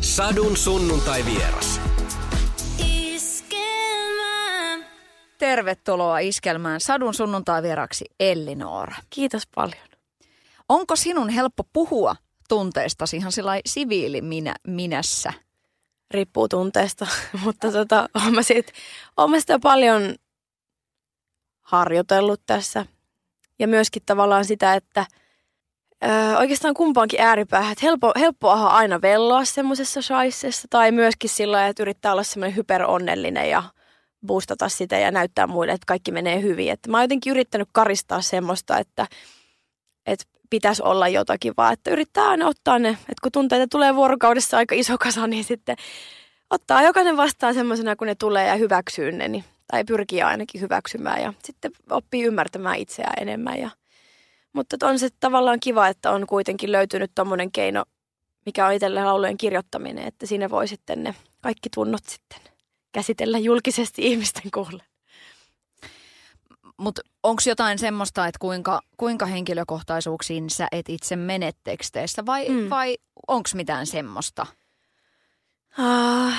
Sadun sunnuntai vieras. Tervetuloa Iskelmään Sadun sunnuntai vieraksi Elli-Noora. Kiitos paljon. Onko sinun helppo puhua tunteistasi ihan sillä siviili minä, minässä? Riippuu tunteesta, mutta tota, olen, mä sit, olen sitä paljon harjoitellut tässä. Ja myöskin tavallaan sitä, että ö, oikeastaan kumpaankin ääripäähän, että helppo, helppoa aina velloa semmoisessa shaisessa tai myöskin sillä että yrittää olla semmoinen hyperonnellinen ja boostata sitä ja näyttää muille, että kaikki menee hyvin. Että mä oon jotenkin yrittänyt karistaa semmoista, että, että pitäisi olla jotakin, vaan että yrittää aina ottaa ne, että kun tunteita tulee vuorokaudessa aika iso kasa, niin sitten ottaa jokainen vastaan semmoisena, kun ne tulee ja hyväksyy ne, niin, tai pyrkii ainakin hyväksymään ja sitten oppii ymmärtämään itseään enemmän. Ja, mutta on se tavallaan kiva, että on kuitenkin löytynyt tommonen keino, mikä on itselle laulujen kirjoittaminen, että siinä voi sitten ne kaikki tunnot sitten käsitellä julkisesti ihmisten kuulle. Mutta onko jotain semmoista, että kuinka, kuinka henkilökohtaisuuksiin sä et itse mene teksteissä vai, mm. vai onko mitään semmoista? Uh,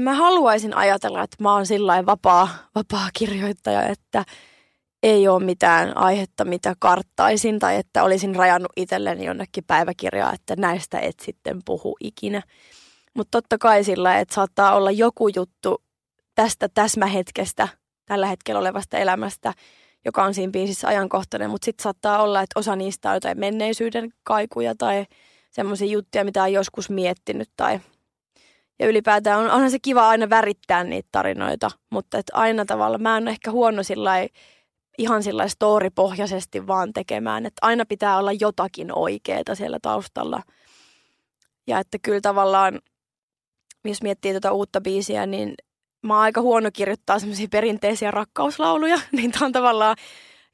mä haluaisin ajatella, että mä oon sillä vapaa, vapaa kirjoittaja, että ei ole mitään aihetta, mitä karttaisin tai että olisin rajannut itselleni jonnekin päiväkirjaa, että näistä et sitten puhu ikinä. Mutta totta kai sillä, että saattaa olla joku juttu tästä täsmähetkestä, tällä hetkellä olevasta elämästä, joka on siinä biisissä ajankohtainen, mutta sitten saattaa olla, että osa niistä on jotain menneisyyden kaikuja tai semmoisia juttuja, mitä on joskus miettinyt tai ja ylipäätään on, onhan se kiva aina värittää niitä tarinoita, mutta et aina tavalla mä en ehkä huono sillai, ihan sillä story-pohjaisesti vaan tekemään, että aina pitää olla jotakin oikeaa siellä taustalla. Ja että kyllä tavallaan jos miettii tuota uutta biisiä, niin mä oon aika huono kirjoittaa semmoisia perinteisiä rakkauslauluja, niin tää on tavallaan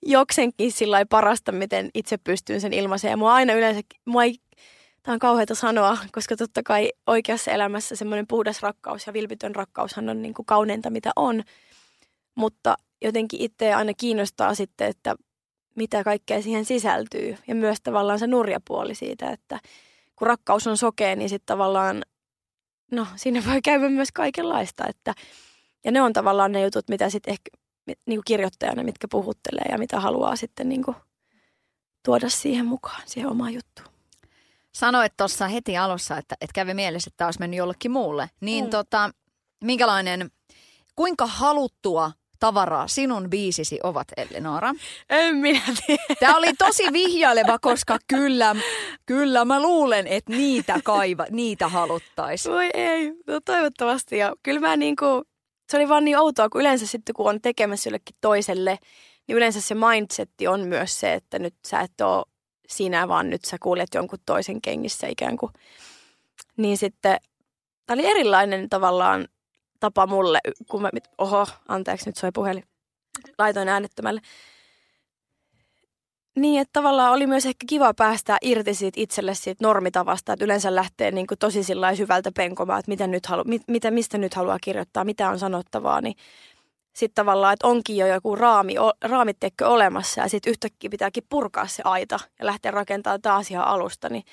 joksenkin sillä parasta, miten itse pystyn sen ilmaiseen. Ja mua aina yleensä, mua ei, tää on kauheata sanoa, koska totta kai oikeassa elämässä semmoinen puhdas rakkaus ja vilpitön rakkaushan on niin kuin kauneinta, mitä on. Mutta jotenkin itse aina kiinnostaa sitten, että mitä kaikkea siihen sisältyy. Ja myös tavallaan se nurjapuoli siitä, että kun rakkaus on sokea, niin sitten tavallaan no siinä voi käydä myös kaikenlaista. Että, ja ne on tavallaan ne jutut, mitä sitten ehkä niin kuin kirjoittajana, mitkä puhuttelee ja mitä haluaa sitten niin kuin tuoda siihen mukaan, siihen omaan juttuun. Sanoit tuossa heti alussa, että, että kävi mielessä, että olisi mennyt jollekin muulle. Niin mm. tota, minkälainen, kuinka haluttua tavaraa sinun biisisi ovat, Ellinora? En minä tiedä. Tämä oli tosi vihjaileva, koska kyllä, kyllä mä luulen, että niitä kaiva, niitä haluttaisiin. Voi ei, no toivottavasti. Ja kyllä mä niinku, se oli vaan niin outoa, kun yleensä sitten kun on tekemässä jollekin toiselle, niin yleensä se mindsetti on myös se, että nyt sä et ole sinä, vaan nyt sä kuulet jonkun toisen kengissä ikään kuin. Niin sitten, tämä oli erilainen tavallaan tapa mulle, kun mä, oho, anteeksi, nyt soi puhelin. Laitoin äänettömälle. Niin, että tavallaan oli myös ehkä kiva päästä irti siitä itselle siitä normitavasta, että yleensä lähtee niin kuin tosi sillä syvältä penkomaan, että mitä nyt halu, mit, mitä, mistä nyt haluaa kirjoittaa, mitä on sanottavaa, niin sitten tavallaan, että onkin jo joku raami, raamitekö olemassa ja sitten yhtäkkiä pitääkin purkaa se aita ja lähteä rakentamaan taas ihan alusta, niin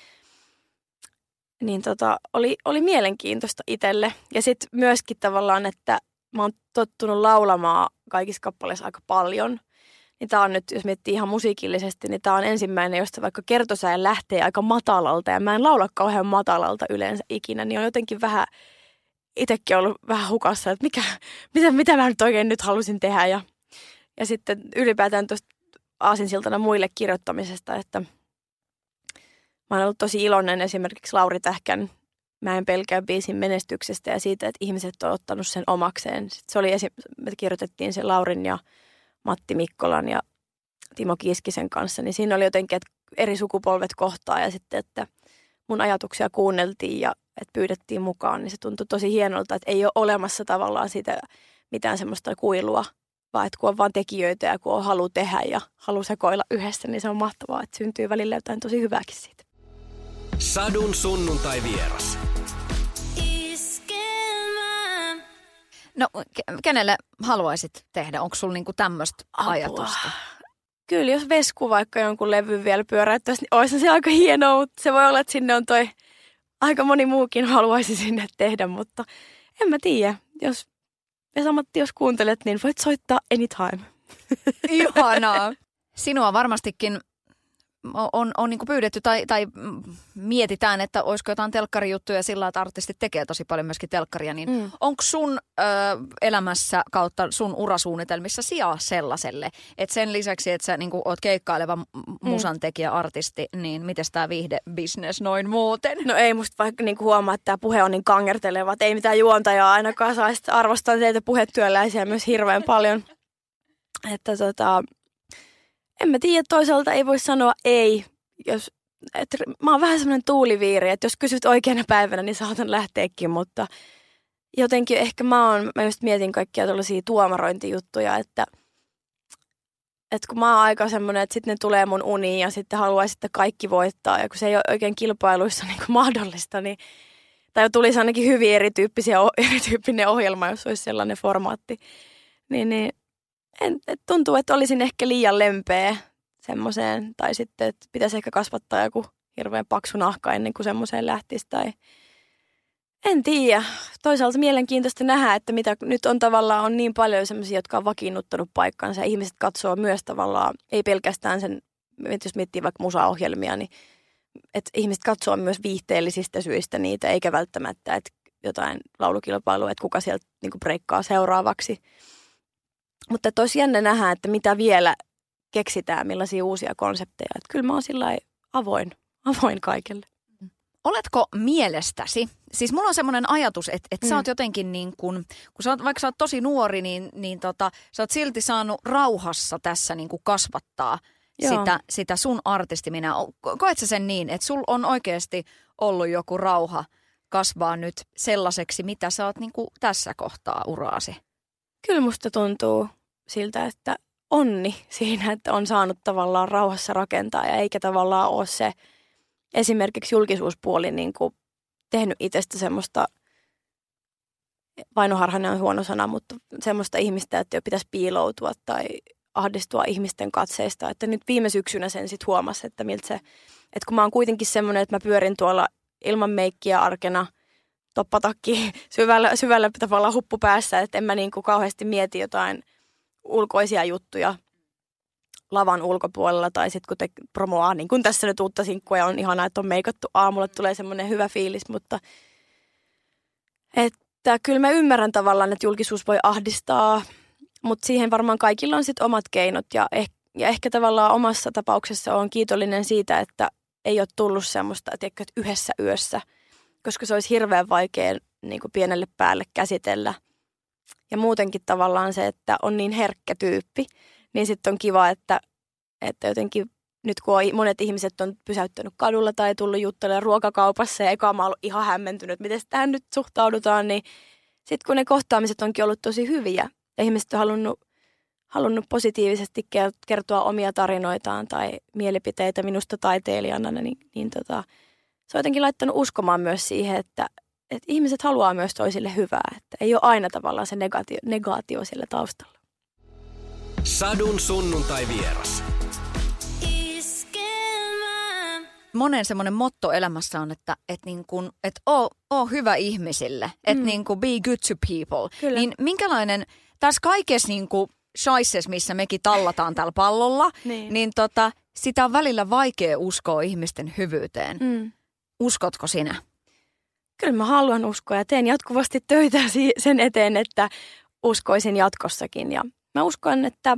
niin tota, oli, oli mielenkiintoista itselle. Ja sitten myöskin tavallaan, että mä oon tottunut laulamaan kaikissa kappaleissa aika paljon. Niin tää on nyt, jos miettii ihan musiikillisesti, niin tää on ensimmäinen, josta vaikka kertosäe lähtee aika matalalta. Ja mä en laula kauhean matalalta yleensä ikinä, niin on jotenkin vähän itsekin ollut vähän hukassa, että mikä, mitä, mitä mä nyt oikein nyt halusin tehdä. Ja, ja sitten ylipäätään tuosta aasinsiltana muille kirjoittamisesta, että – Mä oon ollut tosi iloinen esimerkiksi Lauri Tähkän Mä en pelkää biisin menestyksestä ja siitä, että ihmiset on ottanut sen omakseen. Sitten se oli esi- me kirjoitettiin se Laurin ja Matti Mikkolan ja Timo Kiiskisen kanssa, niin siinä oli jotenkin, että eri sukupolvet kohtaa ja sitten, että mun ajatuksia kuunneltiin ja että pyydettiin mukaan, niin se tuntui tosi hienolta, että ei ole olemassa tavallaan siitä mitään semmoista kuilua, vaan että kun on vaan tekijöitä ja kun on halu tehdä ja halu sekoilla yhdessä, niin se on mahtavaa, että syntyy välillä jotain tosi hyvääkin siitä. Sadun sunnuntai vieras. No, kenelle haluaisit tehdä? Onko sulla niinku tämmöistä ajatusta? Kyllä, jos Vesku vaikka jonkun levyn vielä pyöräyttäisi, niin olisi se aika hienoa, mutta se voi olla, että sinne on toi aika moni muukin haluaisi sinne tehdä, mutta en mä tiedä. Jos Vesamatti, jos kuuntelet, niin voit soittaa anytime. Ihanaa. Sinua varmastikin on, on niin pyydetty tai, tai mietitään, että olisiko jotain telkkarijuttuja sillä, että artistit tekee tosi paljon myöskin telkkaria, niin mm. onko sun ö, elämässä kautta sun urasuunnitelmissa sijaa sellaiselle, että sen lisäksi, että sä niin oot keikkaileva mm. musantekijä, artisti, niin miten tämä viihde-business noin muuten? No ei musta vaikka niin huomaa, että tämä puhe on niin kangerteleva, että ei mitään juontajaa ainakaan saa. arvostan teitä puhetyöläisiä myös hirveän paljon. Että tota, en mä tiedä, toisaalta ei voi sanoa ei, jos, et, mä oon vähän semmoinen tuuliviiri, että jos kysyt oikeana päivänä, niin saatan lähteäkin, mutta jotenkin ehkä mä oon, mä just mietin kaikkia tällaisia tuomarointijuttuja, että että kun mä oon aika semmoinen, että sitten ne tulee mun uniin ja sitten haluaisin, että kaikki voittaa. Ja kun se ei ole oikein kilpailuissa niin kuin mahdollista, niin tai tulisi ainakin hyvin erityyppisiä, erityyppinen ohjelma, jos olisi sellainen formaatti. Niin, niin en, et tuntuu, että olisin ehkä liian lempeä semmoiseen, tai sitten, että pitäisi ehkä kasvattaa joku hirveän paksu nahka ennen kuin semmoiseen lähtisi, tai en tiedä. Toisaalta mielenkiintoista nähdä, että mitä nyt on tavallaan on niin paljon semmoisia, jotka on vakiinnuttanut paikkansa. Ja ihmiset katsoo myös tavallaan, ei pelkästään sen, jos miettii vaikka musaohjelmia, niin että ihmiset katsoo myös viihteellisistä syistä niitä, eikä välttämättä, että jotain laulukilpailua, että kuka sieltä niin breikkaa seuraavaksi. Mutta että olisi jännä nähdä, että mitä vielä keksitään, millaisia uusia konsepteja. Että kyllä mä oon sillä avoin, avoin kaikelle. Oletko mielestäsi, siis mulla on semmoinen ajatus, että, että mm. sä oot jotenkin niin kuin, kun sä oot, vaikka sä oot tosi nuori, niin, niin tota, sä oot silti saanut rauhassa tässä niin kuin kasvattaa sitä, sitä sun artistiminä. Koet sä sen niin, että sul on oikeasti ollut joku rauha kasvaa nyt sellaiseksi, mitä sä oot niin kuin tässä kohtaa uraasi? Kyllä musta tuntuu siltä, että onni siinä, että on saanut tavallaan rauhassa rakentaa ja eikä tavallaan ole se esimerkiksi julkisuuspuoli niin kuin tehnyt itsestä semmoista, vainoharhainen on huono sana, mutta semmoista ihmistä, että jo pitäisi piiloutua tai ahdistua ihmisten katseista. Että nyt viime syksynä sen sitten huomasi, että miltä se, että kun mä oon kuitenkin semmoinen, että mä pyörin tuolla ilman meikkiä arkena – toppatakki syvällä, syvällä tavalla huppu päässä, että en mä niin kuin kauheasti mieti jotain ulkoisia juttuja lavan ulkopuolella tai sitten kun te promoaa, niin kun tässä nyt uutta sinkkua ja on ihanaa, että on meikattu aamulla, tulee semmoinen hyvä fiilis, mutta että kyllä mä ymmärrän tavallaan, että julkisuus voi ahdistaa, mutta siihen varmaan kaikilla on sitten omat keinot ja, eh, ja ehkä tavallaan omassa tapauksessa on kiitollinen siitä, että ei ole tullut semmoista, että yhdessä yössä – koska se olisi hirveän vaikea niin kuin pienelle päälle käsitellä. Ja muutenkin tavallaan se, että on niin herkkä tyyppi, niin sitten on kiva, että, että jotenkin nyt kun on, monet ihmiset on pysäyttänyt kadulla tai tullut juttelemaan ruokakaupassa ja eka mä ollut ihan hämmentynyt, miten tähän nyt suhtaudutaan, niin sitten kun ne kohtaamiset onkin ollut tosi hyviä ja ihmiset on halunnut, halunnut positiivisesti kertoa omia tarinoitaan tai mielipiteitä minusta taiteilijana, niin, niin tota, se on jotenkin laittanut uskomaan myös siihen, että, että ihmiset haluaa myös toisille hyvää. Että ei ole aina tavallaan se negaatio, negaatio siellä taustalla. Sadun sunnuntai vieras. Monen semmoinen motto elämässä on, että, että, niin kun, että oo, oo hyvä ihmisille, että mm. niin kuin be good to people. Kyllä. Niin minkälainen, tässä kaikessa niin kuin shaisses, missä mekin tallataan tällä pallolla, niin, niin tota, sitä on välillä vaikea uskoa ihmisten hyvyyteen. Mm. Uskotko sinä? Kyllä mä haluan uskoa ja teen jatkuvasti töitä sen eteen, että uskoisin jatkossakin. Ja mä uskon, että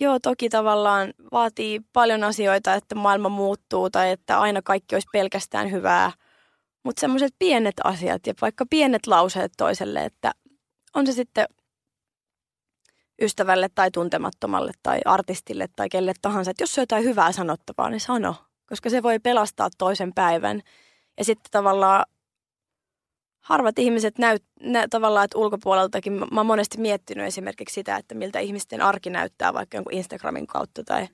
joo, toki tavallaan vaatii paljon asioita, että maailma muuttuu tai että aina kaikki olisi pelkästään hyvää. Mutta semmoiset pienet asiat ja vaikka pienet lauseet toiselle, että on se sitten ystävälle tai tuntemattomalle tai artistille tai kelle tahansa, että jos on jotain hyvää sanottavaa, niin sano koska se voi pelastaa toisen päivän. Ja sitten tavallaan harvat ihmiset näyt, nä, tavallaan, että ulkopuoleltakin, mä, mä oon monesti miettinyt esimerkiksi sitä, että miltä ihmisten arki näyttää vaikka jonkun Instagramin kautta tai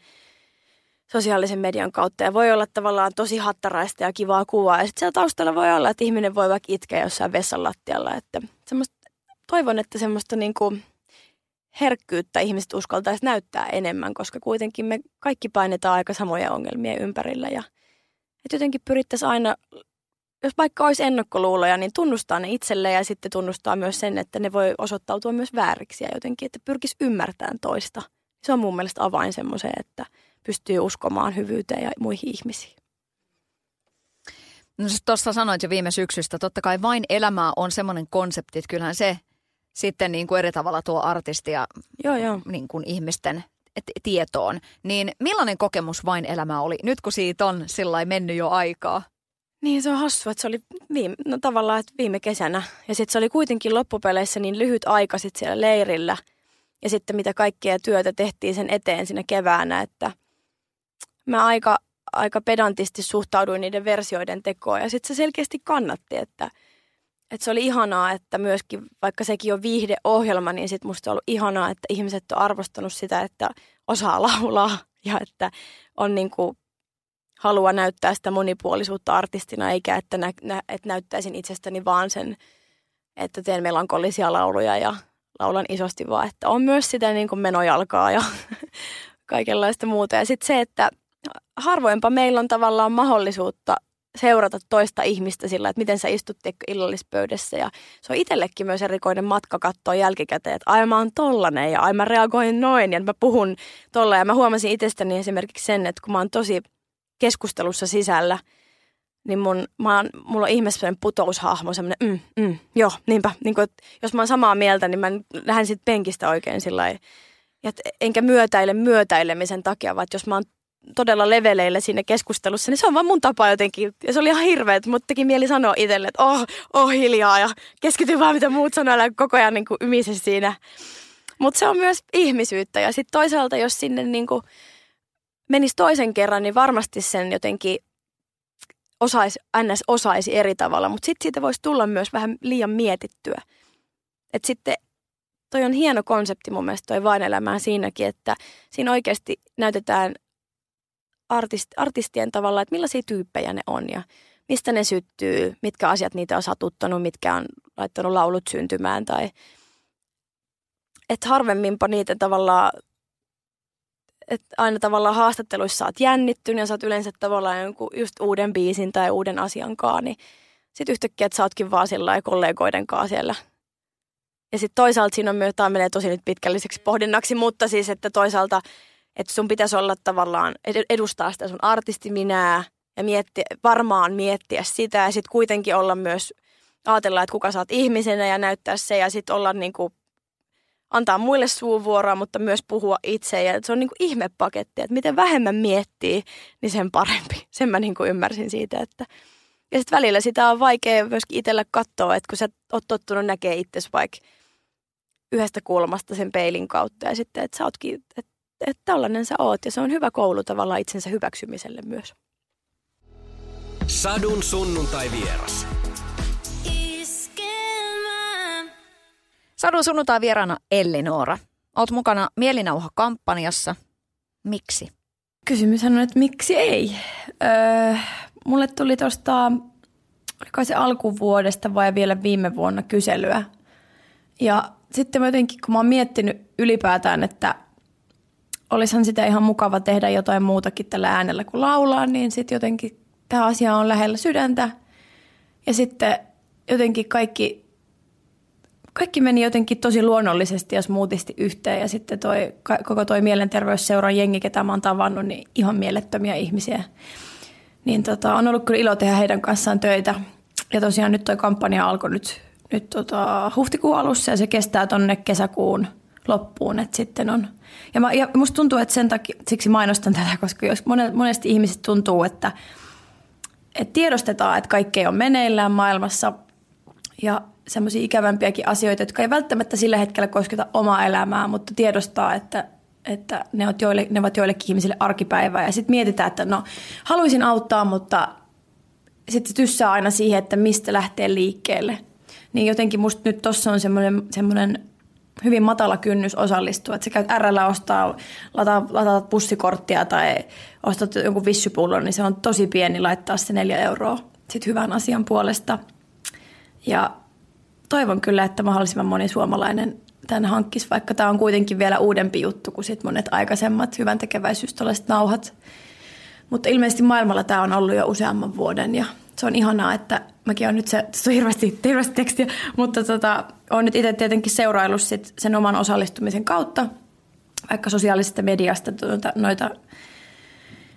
sosiaalisen median kautta. Ja voi olla tavallaan tosi hattaraista ja kivaa kuvaa. Ja sitten siellä taustalla voi olla, että ihminen voi vaikka itkeä jossain vessan lattialla. Että semmoista, toivon, että semmoista niin kuin herkkyyttä ihmiset uskaltaisi näyttää enemmän, koska kuitenkin me kaikki painetaan aika samoja ongelmia ympärillä ja Että jotenkin pyrittäisiin aina, jos vaikka olisi ennakkoluuloja, niin tunnustaa ne itselle ja sitten tunnustaa myös sen, että ne voi osoittautua myös vääriksi ja jotenkin, että pyrkisi ymmärtämään toista. Se on mun mielestä avain semmoiseen, että pystyy uskomaan hyvyyteen ja muihin ihmisiin. No tuossa sanoit jo viime syksystä, totta kai vain elämää on semmoinen konsepti, että kyllähän se sitten niin kuin eri tavalla tuo artistia joo, joo. Niin kuin ihmisten tietoon. Niin millainen kokemus vain elämä oli, nyt kun siitä on sillä mennyt jo aikaa? Niin se on hassu, että se oli viime, no tavallaan että viime kesänä. Ja sitten se oli kuitenkin loppupeleissä niin lyhyt aika sit siellä leirillä. Ja sitten mitä kaikkea työtä tehtiin sen eteen siinä keväänä, että mä aika, aika pedantisti suhtauduin niiden versioiden tekoon. Ja sitten se selkeästi kannatti, että – että se oli ihanaa, että myöskin, vaikka sekin on viihdeohjelma, niin sitten musta on ollut ihanaa, että ihmiset on arvostanut sitä, että osaa laulaa ja että on niin kuin halua näyttää sitä monipuolisuutta artistina, eikä että, nä, nä, että näyttäisin itsestäni vaan sen, että teen melankolisia lauluja ja laulan isosti, vaan että on myös sitä niin kuin menojalkaa ja kaikenlaista muuta. Ja sitten se, että harvoinpa meillä on tavallaan mahdollisuutta seurata toista ihmistä sillä, että miten sä istut illallispöydässä. Ja se on itsellekin myös erikoinen matka katsoa jälkikäteen, että ai mä oon tollanen ja ai mä reagoin noin ja mä puhun tolla. Ja mä huomasin itsestäni esimerkiksi sen, että kun mä oon tosi keskustelussa sisällä, niin mun, mä oon, mulla on ihmeessä putoushahmo, semmoinen mm, mm, joo, niinpä. Niin kun, jos mä oon samaa mieltä, niin mä lähden sitten penkistä oikein sillä enkä myötäile myötäilemisen takia, vaan jos mä oon todella leveleillä siinä keskustelussa, niin se on vaan mun tapa jotenkin. Ja se oli ihan hirveä, mutta teki mieli sanoa itselle, että oh, oh hiljaa ja keskity vaan mitä muut sanoo, ja koko ajan niin ymise siinä. Mutta se on myös ihmisyyttä ja sitten toisaalta, jos sinne niin kuin menisi toisen kerran, niin varmasti sen jotenkin osaisi, ns. osaisi eri tavalla, mutta sitten siitä voisi tulla myös vähän liian mietittyä. Että sitten toi on hieno konsepti mun mielestä toi vain elämään siinäkin, että siinä oikeasti näytetään artist, artistien tavalla, että millaisia tyyppejä ne on ja mistä ne syttyy, mitkä asiat niitä on satuttanut, mitkä on laittanut laulut syntymään tai että harvemminpa niitä tavallaan, että aina tavallaan haastatteluissa oot jännittynyt ja sä oot yleensä tavallaan jonkun just uuden biisin tai uuden asiankaan, niin sitten yhtäkkiä, että sä ootkin vaan sillä kollegoiden kanssa siellä. Ja sitten toisaalta siinä on myös, tämä menee tosi nyt pitkälliseksi pohdinnaksi, mutta siis, että toisaalta – että sun pitäisi olla tavallaan, edustaa sitä sun artistiminää ja miettiä, varmaan miettiä sitä ja sitten kuitenkin olla myös, ajatella, että kuka sä oot ihmisenä ja näyttää se ja sitten olla niin kuin, antaa muille suuvuoroa, mutta myös puhua itse. Ja se on niin kuin ihmepaketti, että miten vähemmän miettii, niin sen parempi. Sen mä niin kuin ymmärsin siitä, että ja sitten välillä sitä on vaikea myöskin itsellä katsoa, että kun sä oot tottunut näkee itsesi vaikka yhdestä kulmasta sen peilin kautta ja sitten, että sä ootkin, että että tällainen sä oot ja se on hyvä koulu tavallaan itsensä hyväksymiselle myös. Sadun sunnuntai vieras. Sadun sunnuntai vieraana Elli Noora. Oot mukana Mielinauha-kampanjassa. Miksi? Kysymys on, että miksi ei? Öö, mulle tuli tuosta, oliko se alkuvuodesta vai vielä viime vuonna kyselyä. Ja sitten mä jotenkin, kun mä oon miettinyt ylipäätään, että olisihan sitä ihan mukava tehdä jotain muutakin tällä äänellä kuin laulaa, niin sitten jotenkin tämä asia on lähellä sydäntä. Ja sitten jotenkin kaikki, kaikki meni jotenkin tosi luonnollisesti ja smoothisti yhteen. Ja sitten toi, koko toi mielenterveysseuran jengi, ketä mä oon tavannut, niin ihan mielettömiä ihmisiä. Niin tota, on ollut kyllä ilo tehdä heidän kanssaan töitä. Ja tosiaan nyt toi kampanja alkoi nyt, nyt tota, huhtikuun alussa ja se kestää tonne kesäkuun – loppuun. Että sitten on. Ja, mä, ja musta tuntuu, että sen takia, siksi mainostan tätä, koska jos monesti ihmiset tuntuu, että, että tiedostetaan, että kaikki on meneillään maailmassa ja semmoisia ikävämpiäkin asioita, jotka ei välttämättä sillä hetkellä kosketa omaa elämää, mutta tiedostaa, että, että ne, ovat joille, ne ovat joillekin ihmisille arkipäivää. Ja sitten mietitään, että no haluaisin auttaa, mutta sitten tyssää aina siihen, että mistä lähtee liikkeelle. Niin jotenkin musta nyt tuossa on semmoinen, semmoinen hyvin matala kynnys osallistua. Että sä käyt RL ostaa, lataa, lataat pussikorttia tai ostat jonkun vissypullon, niin se on tosi pieni laittaa se neljä euroa sit hyvän asian puolesta. Ja toivon kyllä, että mahdollisimman moni suomalainen tämän hankkisi, vaikka tämä on kuitenkin vielä uudempi juttu kuin sit monet aikaisemmat hyvän tekeväisyys, nauhat. Mutta ilmeisesti maailmalla tämä on ollut jo useamman vuoden ja se on ihanaa, että mäkin olen nyt se, se on hirveästi, hirveästi tekstiä, mutta tota, olen nyt itse tietenkin seuraillut sit sen oman osallistumisen kautta, vaikka sosiaalisesta mediasta tuota, noita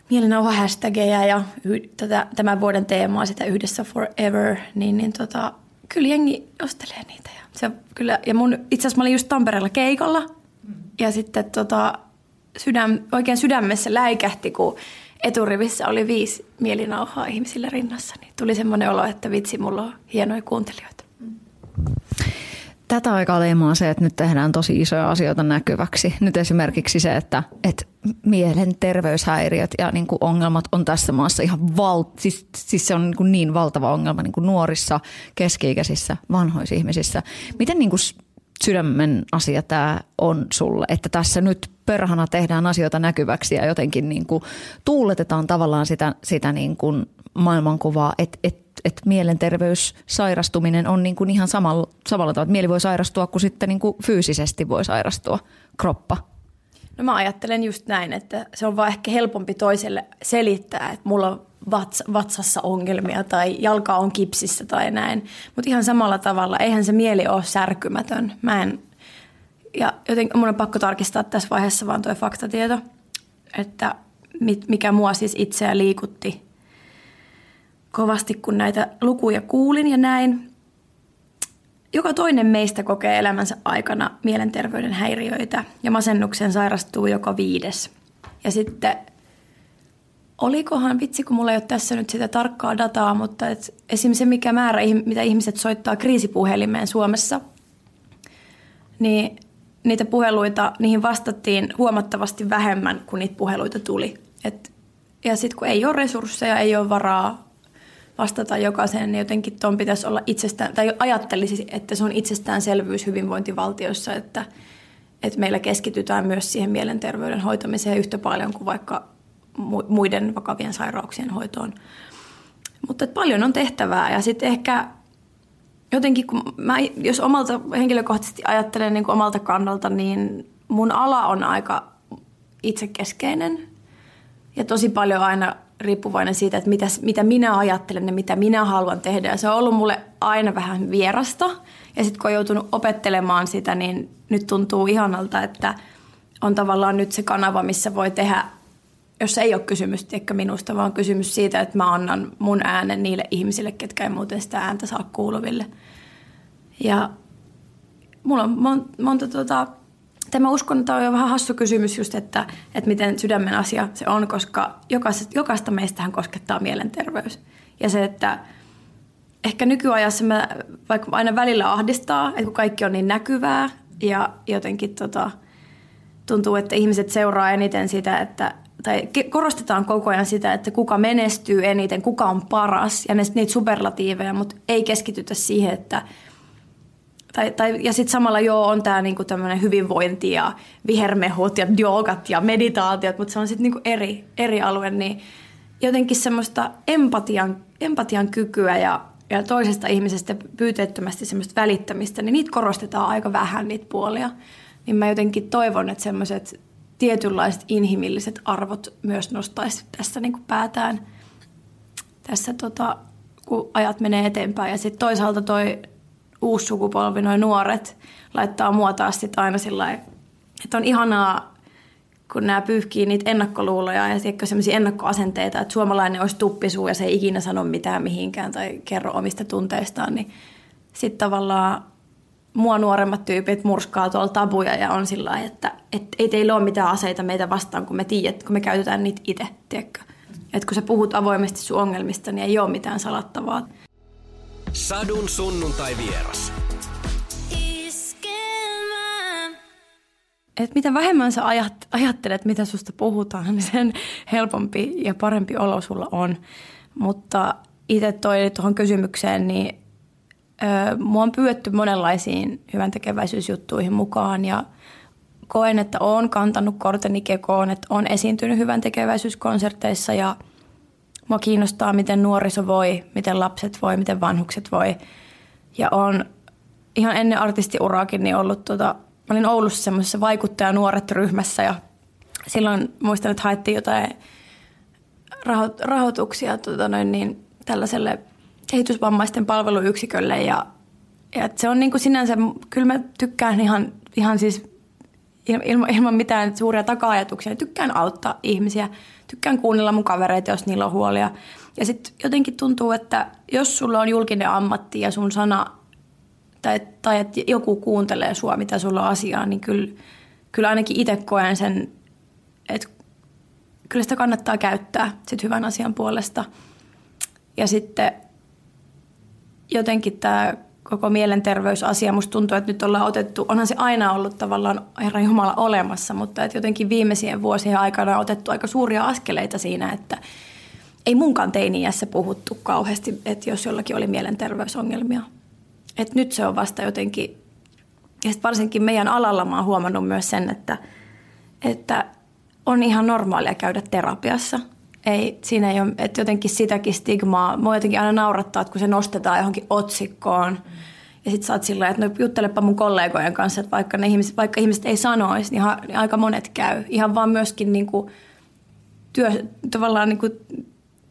mielenauha hashtageja ja y- tätä, tämän vuoden teemaa, sitä yhdessä forever, niin, niin tota, kyllä jengi ostelee niitä. Ja, se, kyllä, ja mun, itse asiassa mä olin just Tampereella keikalla ja sitten tota, sydäm, oikein sydämessä läikähti, kun eturivissä oli viisi mielinauhaa ihmisillä rinnassa. Niin tuli semmoinen olo, että vitsi, mulla on hienoja kuuntelijoita. Tätä aikaa leimaa se, että nyt tehdään tosi isoja asioita näkyväksi. Nyt esimerkiksi se, että, että mielenterveyshäiriöt ja niin kuin ongelmat on tässä maassa ihan val, siis, siis se on niin, kuin niin valtava ongelma niin kuin nuorissa, keski-ikäisissä, vanhoissa ihmisissä. Miten niin kuin sydämen asia tämä on sulle, että tässä nyt perhana tehdään asioita näkyväksi ja jotenkin niin kuin tuuletetaan tavallaan sitä, sitä niin kuin maailmankuvaa, että et, et mielenterveyssairastuminen on niin kuin ihan samalla, samalla tavalla, mieli voi sairastua kuin sitten niin kuin fyysisesti voi sairastua kroppa. No mä ajattelen just näin, että se on vaan ehkä helpompi toiselle selittää, että mulla on vats, vatsassa ongelmia tai jalka on kipsissä tai näin. Mutta ihan samalla tavalla, eihän se mieli ole särkymätön. Mä en, ja joten mun on pakko tarkistaa tässä vaiheessa vaan tuo faktatieto, että mikä mua siis itseä liikutti kovasti, kun näitä lukuja kuulin ja näin. Joka toinen meistä kokee elämänsä aikana mielenterveyden häiriöitä ja masennuksen sairastuu joka viides. Ja sitten olikohan, vitsi kun mulla ei ole tässä nyt sitä tarkkaa dataa, mutta et esimerkiksi se mikä määrä, mitä ihmiset soittaa kriisipuhelimeen Suomessa, niin niitä puheluita, niihin vastattiin huomattavasti vähemmän kuin niitä puheluita tuli. Et, ja sitten kun ei ole resursseja, ei ole varaa vastata jokaiseen, niin jotenkin tuon pitäisi olla itsestään, tai ajattelisi, että se on itsestäänselvyys hyvinvointivaltiossa, että, että meillä keskitytään myös siihen mielenterveyden hoitamiseen yhtä paljon kuin vaikka muiden vakavien sairauksien hoitoon. Mutta paljon on tehtävää ja sitten ehkä jotenkin, kun mä, jos omalta henkilökohtaisesti ajattelen niin kuin omalta kannalta, niin mun ala on aika itsekeskeinen ja tosi paljon aina riippuvainen siitä, että mitä, mitä minä ajattelen ja mitä minä haluan tehdä. Ja se on ollut mulle aina vähän vierasta. Ja sitten kun on joutunut opettelemaan sitä, niin nyt tuntuu ihanalta, että on tavallaan nyt se kanava, missä voi tehdä, jos ei ole kysymys ehkä minusta, vaan kysymys siitä, että mä annan mun äänen niille ihmisille, ketkä ei muuten sitä ääntä saa kuuluville. Ja mulla on monta, monta tota, Tämä uskon, että on vähän hassu kysymys just, että, että miten sydämen asia se on, koska jokaista, jokaista meistähän koskettaa mielenterveys. Ja se, että ehkä nykyajassa mä vaikka aina välillä ahdistaa, että kun kaikki on niin näkyvää ja jotenkin tota, tuntuu, että ihmiset seuraa eniten sitä, että tai korostetaan koko ajan sitä, että kuka menestyy eniten, kuka on paras ja niitä superlatiiveja, mutta ei keskitytä siihen, että – tai, tai, ja sitten samalla joo on tämä niinku tämmöinen hyvinvointi ja vihermehut ja joogat ja meditaatiot, mutta se on sitten niinku eri, eri alue, niin jotenkin semmoista empatian, empatian kykyä ja, ja toisesta ihmisestä pyyteettömästi semmoista välittämistä, niin niitä korostetaan aika vähän niitä puolia. Niin mä jotenkin toivon, että semmoiset tietynlaiset inhimilliset arvot myös nostaisi tässä niin päätään tässä tota, kun ajat menee eteenpäin. Ja sitten toisaalta toi uusi sukupolvi, noin nuoret, laittaa mua taas sit aina sillä että on ihanaa, kun nämä pyyhkii niitä ennakkoluuloja ja sellaisia ennakkoasenteita, että suomalainen olisi tuppisuu ja se ei ikinä sano mitään mihinkään tai kerro omista tunteistaan, niin sitten tavallaan mua nuoremmat tyypit murskaa tuolla tabuja ja on sillä että, että ei teillä ole mitään aseita meitä vastaan, kun me tiedät, kun me käytetään niitä itse, tiedätkö? Että kun sä puhut avoimesti sun ongelmista, niin ei ole mitään salattavaa. Sadun sunnuntai vieras. Et mitä vähemmän sä ajat, ajattelet, mitä susta puhutaan, niin sen helpompi ja parempi olo sulla on. Mutta itse toi tuohon kysymykseen, niin ö, mua on pyydetty monenlaisiin hyvän tekeväisyysjuttuihin mukaan ja koen, että olen kantanut korteni kekoon, että olen esiintynyt hyvän tekeväisyyskonserteissa ja – Mua kiinnostaa, miten nuoriso voi, miten lapset voi, miten vanhukset voi. Ja on ihan ennen artistiuraakin niin ollut, tota, mä olin Oulussa semmoisessa vaikuttaja nuoret ryhmässä ja silloin muistan, että haettiin jotain raho- rahoituksia tota noin, niin, tällaiselle kehitysvammaisten palveluyksikölle ja, ja se on niin kuin sinänsä, kyllä mä tykkään ihan, ihan siis ilman, ilman mitään suuria taka-ajatuksia, tykkään auttaa ihmisiä, tykkään kuunnella mun kavereita, jos niillä on huolia. Ja sitten jotenkin tuntuu, että jos sulla on julkinen ammatti ja sun sana, tai, tai että joku kuuntelee sua, mitä sulla on asiaa, niin kyllä, kyllä ainakin itse koen sen, että kyllä sitä kannattaa käyttää sit hyvän asian puolesta. Ja sitten jotenkin tämä koko mielenterveysasia, musta tuntuu, että nyt ollaan otettu, onhan se aina ollut tavallaan Herran Jumala olemassa, mutta että jotenkin viimeisien vuosien aikana on otettu aika suuria askeleita siinä, että ei munkaan teini-iässä puhuttu kauheasti, että jos jollakin oli mielenterveysongelmia. Että nyt se on vasta jotenkin, ja varsinkin meidän alalla mä oon huomannut myös sen, että, että on ihan normaalia käydä terapiassa. Ei, siinä ei ole, että jotenkin sitäkin stigmaa, mua jotenkin aina naurattaa, että kun se nostetaan johonkin otsikkoon, ja sitten sä oot sillä että no juttelepa mun kollegojen kanssa, että vaikka, ne ihmiset, vaikka ihmiset ei sanoisi, niin, ha, niin aika monet käy. Ihan vaan myöskin niin kuin työ, tavallaan niin kuin,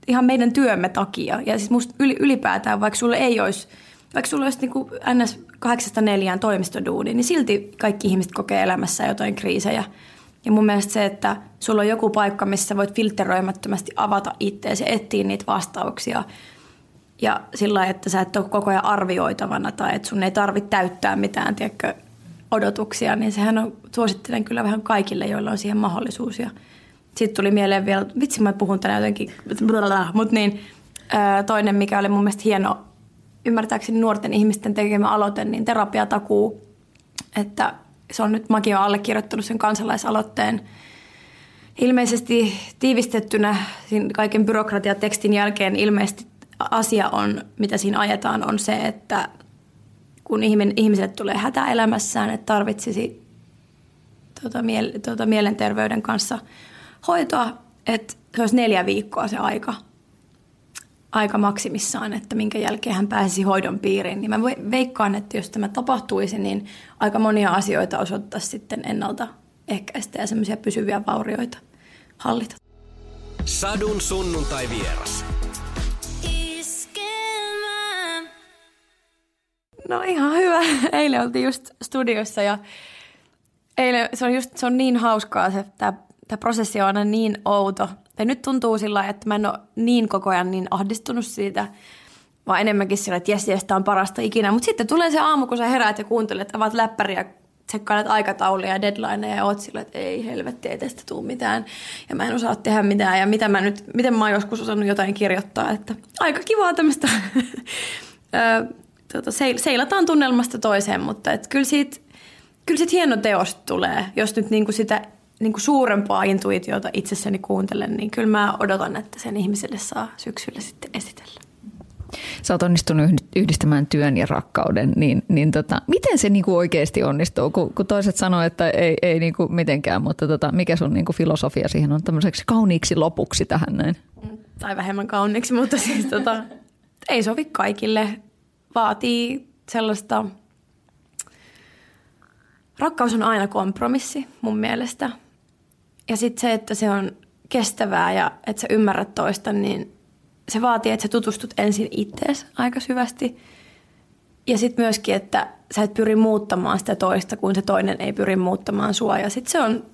ihan meidän työmme takia. Ja siis musta ylipäätään, vaikka sulle ei olisi, vaikka sulla olisi niin kuin ns. 8-4 toimistoduuni, niin silti kaikki ihmiset kokee elämässä jotain kriisejä. Ja mun mielestä se, että sulla on joku paikka, missä voit filtteröimättömästi avata itseäsi ja etsiä niitä vastauksia. Ja sillä että sä et ole koko ajan arvioitavana tai että sun ei tarvitse täyttää mitään tiedätkö, odotuksia, niin sehän on, suosittelen kyllä vähän kaikille, joilla on siihen mahdollisuus. Ja sitten tuli mieleen vielä, vitsi mä puhun tänään jotenkin, mutta niin, toinen, mikä oli mun mielestä hieno, ymmärtääkseni nuorten ihmisten tekemä aloite, niin terapiatakuu, että se on nyt, Maki on allekirjoittanut sen kansalaisaloitteen. Ilmeisesti tiivistettynä kaiken byrokratiatekstin jälkeen ilmeisesti asia on, mitä siinä ajetaan, on se, että kun ihmiselle tulee hätä elämässään, että tarvitsisi tuota, miel, tuota, mielenterveyden kanssa hoitoa, että se olisi neljä viikkoa se aika – aika maksimissaan, että minkä jälkeen hän pääsisi hoidon piiriin. Niin mä veikkaan, että jos tämä tapahtuisi, niin aika monia asioita osoittaisi sitten ennalta ehkäistä ja semmoisia pysyviä vaurioita hallita. Sadun sunnuntai vieras. No ihan hyvä. Eilen oltiin just studiossa ja eilen se on, just, se on niin hauskaa se, tämä, tämä prosessi on aina niin outo – tai nyt tuntuu sillä että mä en ole niin koko ajan niin ahdistunut siitä, vaan enemmänkin sillä, että jes, jes, tämä on parasta ikinä. Mutta sitten tulee se aamu, kun sä heräät ja kuuntelet, avaat läppäriä, tsekkailet aikatauluja ja deadlineja ja oot sillä, että ei helvetti, ei tästä tule mitään. Ja mä en osaa tehdä mitään ja mitä mä nyt, miten mä oon joskus osannut jotain kirjoittaa. Että aika kivaa tämmöistä. tota, seilataan tunnelmasta toiseen, mutta et kyllä siitä, kyllä siitä hieno teos tulee, jos nyt niinku sitä niin kuin suurempaa intuitiota itsessäni kuuntelen, niin kyllä mä odotan, että sen ihmiselle saa syksyllä sitten esitellä. Sä oot onnistunut yhdistämään työn ja rakkauden, niin, niin tota, miten se niinku oikeasti onnistuu? Kun, kun toiset sanoo, että ei, ei niinku mitenkään, mutta tota, mikä sun niinku filosofia siihen on tämmöiseksi kauniiksi lopuksi tähän näin? Tai vähemmän kauniiksi, mutta siis tota, ei sovi kaikille. Vaatii sellaista... Rakkaus on aina kompromissi mun mielestä – ja sitten se, että se on kestävää ja että sä ymmärrät toista, niin se vaatii, että sä tutustut ensin ittees aika syvästi. Ja sitten myöskin, että sä et pyri muuttamaan sitä toista, kun se toinen ei pyri muuttamaan sua. Ja sitten se on,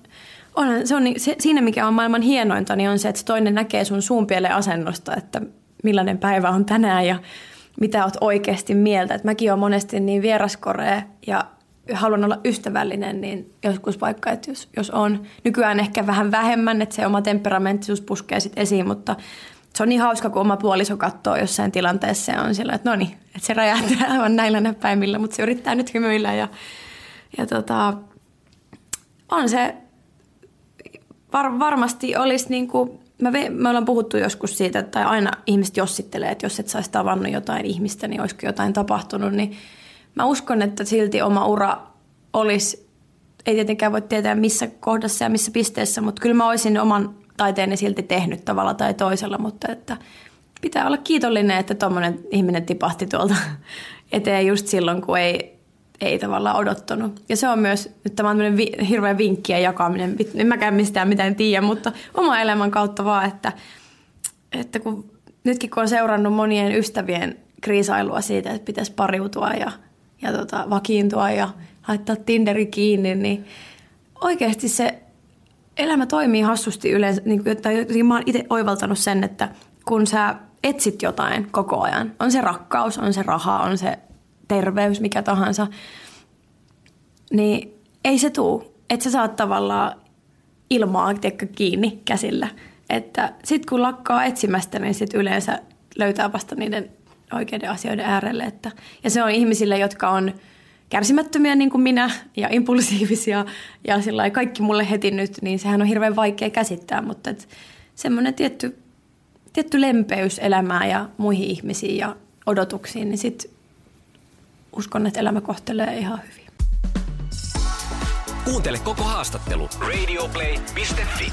on, se on se, siinä, mikä on maailman hienointa, niin on se, että se toinen näkee sun suunpieleen asennosta, että millainen päivä on tänään ja mitä oot oikeasti mieltä. Et mäkin olen monesti niin vieraskorea ja haluan olla ystävällinen, niin joskus vaikka, että jos, jos on. Nykyään ehkä vähän vähemmän, että se oma temperamenttisuus puskee sitten esiin, mutta se on niin hauska, kun oma puoliso katsoo jossain tilanteessa ja on sillä, että no niin, että se räjähtää aivan näillä näppäimillä, mutta se yrittää nyt hymyillä ja, ja tota, on se, var, varmasti olisi niin kuin, me, me ollaan puhuttu joskus siitä, että aina ihmiset jossittelee, että jos et saisi tavannut jotain ihmistä, niin olisiko jotain tapahtunut, niin mä uskon, että silti oma ura olisi, ei tietenkään voi tietää missä kohdassa ja missä pisteessä, mutta kyllä mä olisin oman taiteeni silti tehnyt tavalla tai toisella, mutta että pitää olla kiitollinen, että tuommoinen ihminen tipahti tuolta eteen just silloin, kun ei, ei tavallaan odottanut. Ja se on myös, nyt tämä on vi, hirveä vinkkien jakaminen, en mäkään mistään mitään tiedä, mutta oma elämän kautta vaan, että että kun, nytkin kun on seurannut monien ystävien kriisailua siitä, että pitäisi pariutua ja, ja tota, vakiintua ja laittaa Tinderi kiinni, niin oikeasti se elämä toimii hassusti yleensä. Niin tai mä oon itse oivaltanut sen, että kun sä etsit jotain koko ajan, on se rakkaus, on se raha, on se terveys, mikä tahansa, niin ei se tuu. Että sä saat tavallaan ilmaa tiedätkö, kiinni käsillä. Että sit kun lakkaa etsimästä, niin sit yleensä löytää vasta niiden oikeiden asioiden äärelle. Että, ja se on ihmisille, jotka on kärsimättömiä niin kuin minä ja impulsiivisia ja sillä kaikki mulle heti nyt, niin sehän on hirveän vaikea käsittää, mutta et semmoinen tietty, tietty lempeys elämää ja muihin ihmisiin ja odotuksiin, niin sit uskon, että elämä kohtelee ihan hyvin. Kuuntele koko haastattelu radioplay.fi.